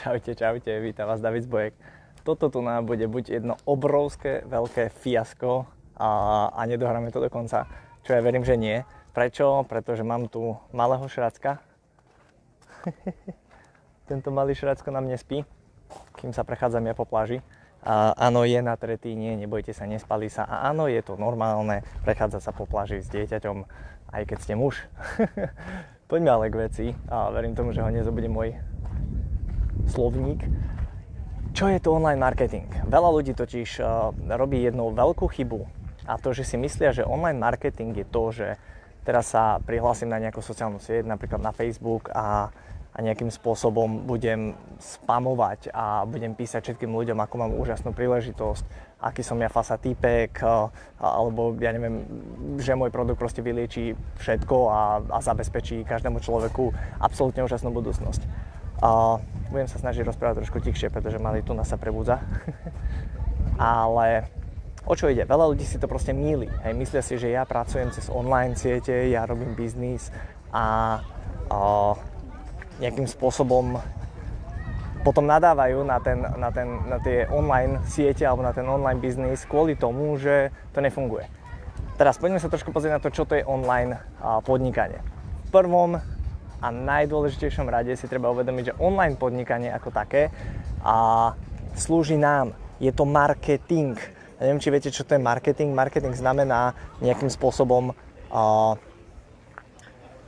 Čaute, čaute, vítam vás David Zbojek. Toto tu nám bude buď jedno obrovské, veľké fiasko a, a nedohráme to do konca, čo ja verím, že nie. Prečo? Pretože mám tu malého šracka. Tento malý šracko na mne spí, kým sa prechádzam ja po pláži. A áno, je na tretí, nie, nebojte sa, nespali sa. A áno, je to normálne, prechádza sa po pláži s dieťaťom, aj keď ste muž. Poďme ale k veci a verím tomu, že ho nezobudí môj slovník. Čo je to online marketing? Veľa ľudí totiž uh, robí jednu veľkú chybu a to, že si myslia, že online marketing je to, že teraz sa prihlásim na nejakú sociálnu sieť, napríklad na Facebook a, a nejakým spôsobom budem spamovať a budem písať všetkým ľuďom, ako mám úžasnú príležitosť, aký som ja fasa týpek, alebo ja neviem, že môj produkt proste vylieči všetko a, a zabezpečí každému človeku absolútne úžasnú budúcnosť. A budem sa snažiť rozprávať trošku tichšie, pretože malý tu nás sa prebudza. Ale o čo ide? Veľa ľudí si to proste míli. Hej, myslia si, že ja pracujem cez online siete, ja robím biznis a, a nejakým spôsobom potom nadávajú na, ten, na, ten, na tie online siete alebo na ten online biznis kvôli tomu, že to nefunguje. Teraz poďme sa trošku pozrieť na to, čo to je online podnikanie. V prvom a najdôležitejšom rade si treba uvedomiť, že online podnikanie ako také a slúži nám. Je to marketing. Ja neviem, či viete, čo to je marketing. Marketing znamená nejakým spôsobom uh,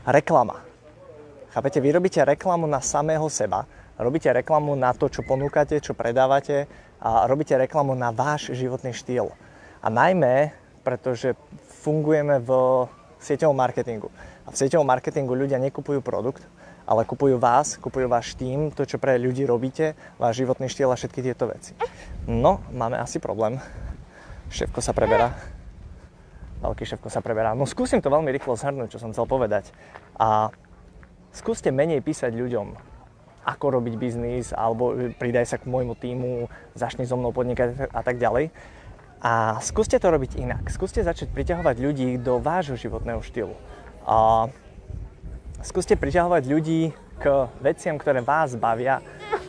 reklama. Chápete? Vy robíte reklamu na samého seba, robíte reklamu na to, čo ponúkate, čo predávate a robíte reklamu na váš životný štýl. A najmä, pretože fungujeme v sieťovom marketingu. A v sieťovom marketingu ľudia nekupujú produkt, ale kupujú vás, kupujú váš tým, to, čo pre ľudí robíte, váš životný štýl a všetky tieto veci. No, máme asi problém. Šéfko sa preberá. Veľký šéfko sa preberá. No skúsim to veľmi rýchlo zhrnúť, čo som chcel povedať. A skúste menej písať ľuďom, ako robiť biznis, alebo pridaj sa k môjmu týmu, začni so mnou podnikať a tak ďalej. A skúste to robiť inak. Skúste začať priťahovať ľudí do vášho životného štýlu. A skúste priťahovať ľudí k veciam, ktoré vás bavia,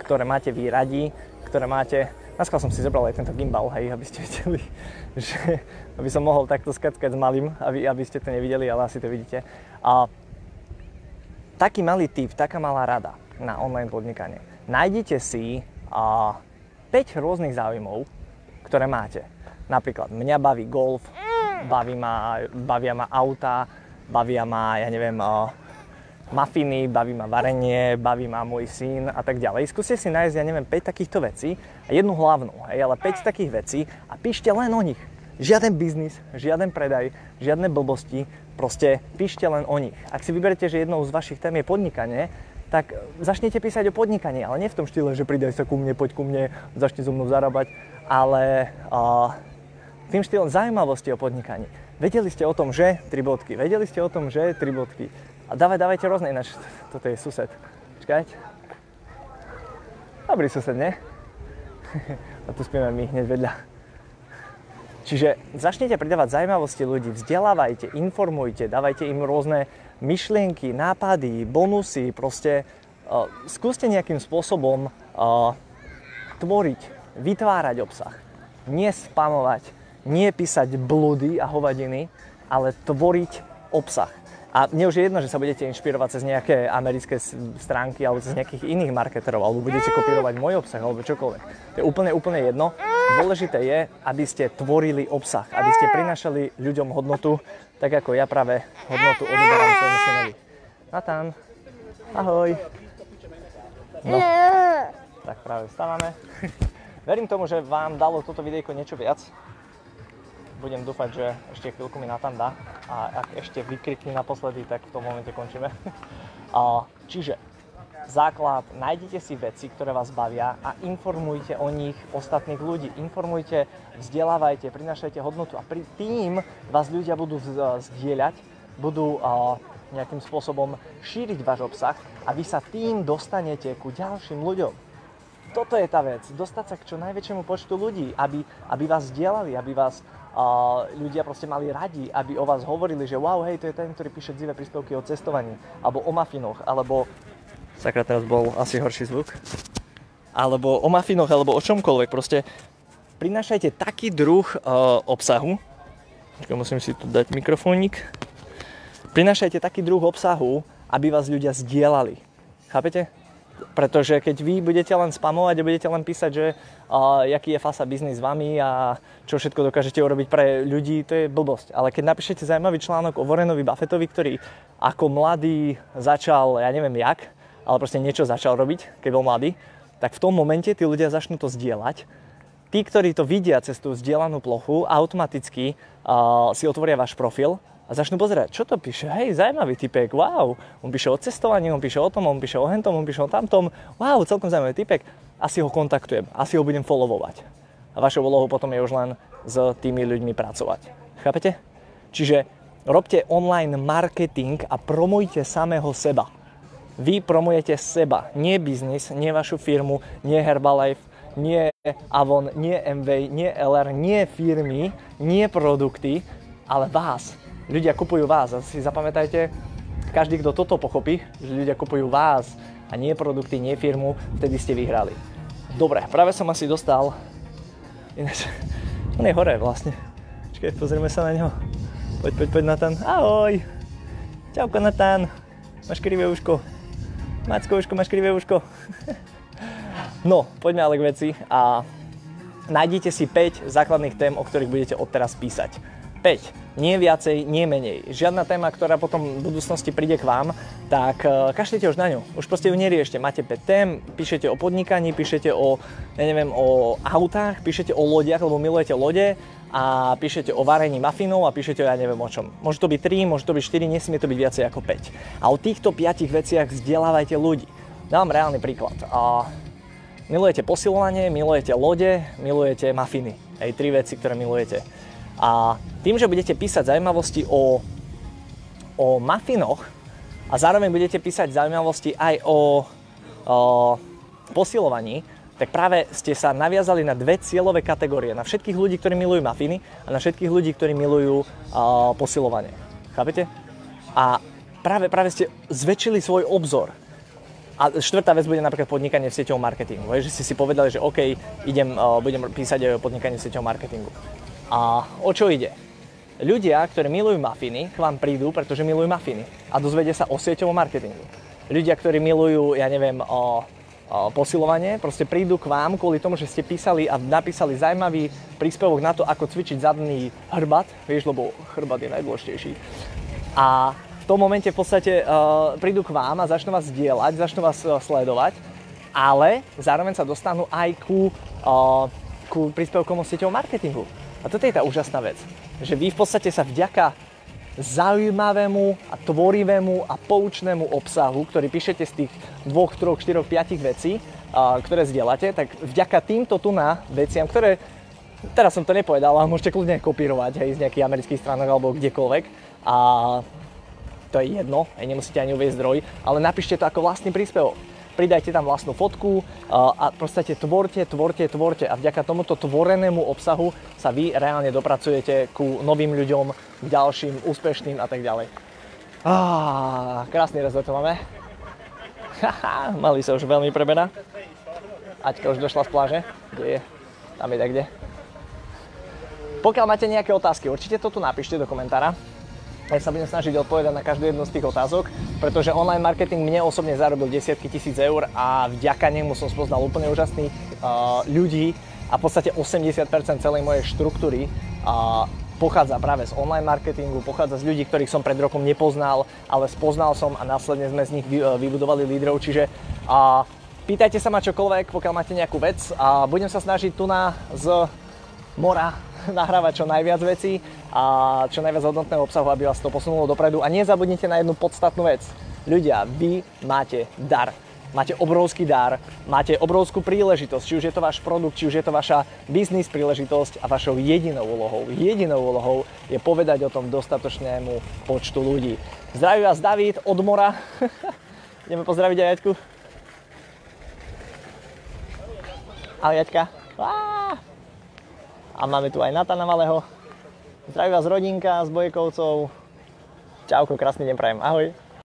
ktoré máte vy radi, ktoré máte... Naskal som si zobral aj tento gimbal, hej, aby ste videli, že aby som mohol takto skackať s malým, aby, aby ste to nevideli, ale asi to vidíte. A taký malý tip, taká malá rada na online podnikanie. Nájdite si a, 5 rôznych záujmov, ktoré máte. Napríklad mňa baví golf, baví ma, bavia ma auta, bavia ma, ja neviem, mafiny, baví ma varenie, baví ma môj syn a tak ďalej. Skúste si nájsť, ja neviem, 5 takýchto vecí a jednu hlavnú, hej, ale 5 takých vecí a píšte len o nich. Žiaden biznis, žiaden predaj, žiadne blbosti, proste píšte len o nich. Ak si vyberete, že jednou z vašich tém je podnikanie, tak začnete písať o podnikaní, ale nie v tom štýle, že pridaj sa ku mne, poď ku mne, začni so mnou zarábať, ale uh, tým štýlom zaujímavosti o podnikaní. Vedeli ste o tom, že tri bodky, vedeli ste o tom, že tri bodky. A dávaj, dávajte rôzne, ináč toto je sused. Čakajte. Dobrý sused, nie? A tu spíme my hneď vedľa. Čiže začnite pridávať zaujímavosti ľudí, vzdelávajte, informujte, dávajte im rôzne myšlienky, nápady, bonusy, proste uh, skúste nejakým spôsobom uh, tvoriť, vytvárať obsah, nespamovať, nie písať blúdy a hovadiny, ale tvoriť obsah. A mne už je jedno, že sa budete inšpirovať cez nejaké americké stránky alebo cez nejakých iných marketerov, alebo budete kopírovať môj obsah, alebo čokoľvek. To je úplne, úplne jedno. Dôležité je, aby ste tvorili obsah, aby ste prinašali ľuďom hodnotu, tak ako ja práve hodnotu odoberám svojmu synovi. Natan, ahoj. No, tak práve vstávame. Verím tomu, že vám dalo toto videjko niečo viac budem dúfať, že ešte chvíľku mi Natan dá a ak ešte vykrikne naposledy, tak v tom momente končíme. Čiže základ, nájdete si veci, ktoré vás bavia a informujte o nich ostatných ľudí. Informujte, vzdelávajte, prinašajte hodnotu a pri tým vás ľudia budú zdieľať, budú nejakým spôsobom šíriť váš obsah a vy sa tým dostanete ku ďalším ľuďom. Toto je tá vec, dostať sa k čo najväčšiemu počtu ľudí, aby, aby vás zdieľali, aby vás ľudia proste mali radi, aby o vás hovorili, že wow, hej, to je ten, ktorý píše dzivé príspevky o cestovaní, alebo o mafinoch, alebo... Sakra, teraz bol asi horší zvuk. alebo o mafinoch, alebo o čomkoľvek. Proste prinášajte taký druh uh, obsahu, musím si tu dať mikrofónik, prinášajte taký druh obsahu, aby vás ľudia zdieľali. Chápete? Pretože keď vy budete len spamovať a budete len písať, že uh, jaký je fasa biznis s vami a čo všetko dokážete urobiť pre ľudí, to je blbosť. Ale keď napíšete zaujímavý článok o Warrenovi Buffettovi, ktorý ako mladý začal, ja neviem jak, ale proste niečo začal robiť, keď bol mladý, tak v tom momente tí ľudia začnú to zdieľať. Tí, ktorí to vidia cez tú zdieľanú plochu, automaticky uh, si otvoria váš profil a začnú pozerať, čo to píše. Hej, zaujímavý typek, wow. On píše o cestovaní, on píše o tom, on píše o hentom, on píše o tamtom. Wow, celkom zaujímavý typek. Asi ho kontaktujem, asi ho budem followovať. A vašou úlohou potom je už len s tými ľuďmi pracovať. Chápete? Čiže robte online marketing a promujte samého seba. Vy promujete seba, nie biznis, nie vašu firmu, nie Herbalife, nie Avon, nie MV, nie LR, nie firmy, nie produkty, ale vás. Ľudia kupujú vás a si zapamätajte, každý, kto toto pochopí, že ľudia kupujú vás a nie produkty, nie firmu, vtedy ste vyhrali. Dobre, práve som asi dostal, ináč, on je hore vlastne. Počkaj, pozrieme sa na neho. Poď, poď, poď Natan. Ahoj. Čauko Natan. Máš krivé uško. Macko uško, máš krivé uško. no, poďme ale k veci a nájdite si 5 základných tém, o ktorých budete odteraz písať. 5. Nie viacej, nie menej. Žiadna téma, ktorá potom v budúcnosti príde k vám, tak uh, kašlite už na ňu. Už proste ju neriešte. Máte 5 tém, píšete o podnikaní, píšete o, ja neviem, o autách, píšete o lodiach, lebo milujete lode a píšete o varení mafinov a píšete o ja neviem o čom. Môže to byť 3, môže to byť 4, nesmie to byť viacej ako 5. A o týchto 5 veciach vzdelávajte ľudí. Dám reálny príklad. A milujete posilovanie, milujete lode, milujete mafiny. Hej, tri veci, ktoré milujete. A tým, že budete písať zaujímavosti o, o mafinoch a zároveň budete písať zaujímavosti aj o, o posilovaní, tak práve ste sa naviazali na dve cieľové kategórie. Na všetkých ľudí, ktorí milujú mafiny a na všetkých ľudí, ktorí milujú uh, posilovanie. Chápete? A práve, práve ste zväčšili svoj obzor. A štvrtá vec bude napríklad podnikanie v sieťovom marketingu. Že ste si povedali, že OK, idem, budem písať o podnikanie v sieťovom marketingu. A o čo ide? Ľudia, ktorí milujú mafiny, k vám prídu, pretože milujú mafiny a dozvedia sa o sieťovom marketingu. Ľudia, ktorí milujú, ja neviem, o posilovanie, proste prídu k vám kvôli tomu, že ste písali a napísali zaujímavý príspevok na to, ako cvičiť zadný hrbat, vieš, lebo hrbat je najdôležitejší. A v tom momente v podstate uh, prídu k vám a začnú vás zdieľať, začnú vás uh, sledovať, ale zároveň sa dostanú aj ku, uh, ku príspevkom o sieťovom marketingu. A toto je tá úžasná vec, že vy v podstate sa vďaka zaujímavému a tvorivému a poučnému obsahu, ktorý píšete z tých dvoch, troch, štyroch, piatich vecí, ktoré zdieľate, tak vďaka týmto tu na veciam, ktoré teraz som to nepovedal, ale môžete kľudne kopírovať hej, z nejakých amerických stránok alebo kdekoľvek. A to je jedno, hej, nemusíte ani uvieť zdroj, ale napíšte to ako vlastný príspevok pridajte tam vlastnú fotku a proste tvorte, tvorte, tvorte a vďaka tomuto tvorenému obsahu sa vy reálne dopracujete ku novým ľuďom, k ďalším, úspešným a tak ďalej. Ah, krásny rezort máme. Haha, mali sa už veľmi prebená. Aťka už došla z pláže. Kde je? Tam je kde. Pokiaľ máte nejaké otázky, určite to tu napíšte do komentára. Ja sa budem snažiť odpovedať na každú jednu z tých otázok, pretože online marketing mne osobne zarobil desiatky tisíc eur a vďaka nemu som spoznal úplne úžasných uh, ľudí a v podstate 80% celej mojej štruktúry uh, pochádza práve z online marketingu, pochádza z ľudí, ktorých som pred rokom nepoznal, ale spoznal som a následne sme z nich vybudovali lídrov, čiže uh, pýtajte sa ma čokoľvek, pokiaľ máte nejakú vec a budem sa snažiť tu na z mora nahrávať čo najviac vecí a čo najviac hodnotného obsahu, aby vás to posunulo dopredu. A nezabudnite na jednu podstatnú vec. Ľudia, vy máte dar. Máte obrovský dar, máte obrovskú príležitosť, či už je to váš produkt, či už je to vaša biznis príležitosť a vašou jedinou úlohou, jedinou úlohou je povedať o tom dostatočnému počtu ľudí. Zdraví vás David od Mora. Ideme pozdraviť aj Jaďku. Ahoj Jaďka. A máme tu aj Natana Malého. Zdraví vás rodinka s Bojkovcov. Čauko, krásny deň prajem. Ahoj.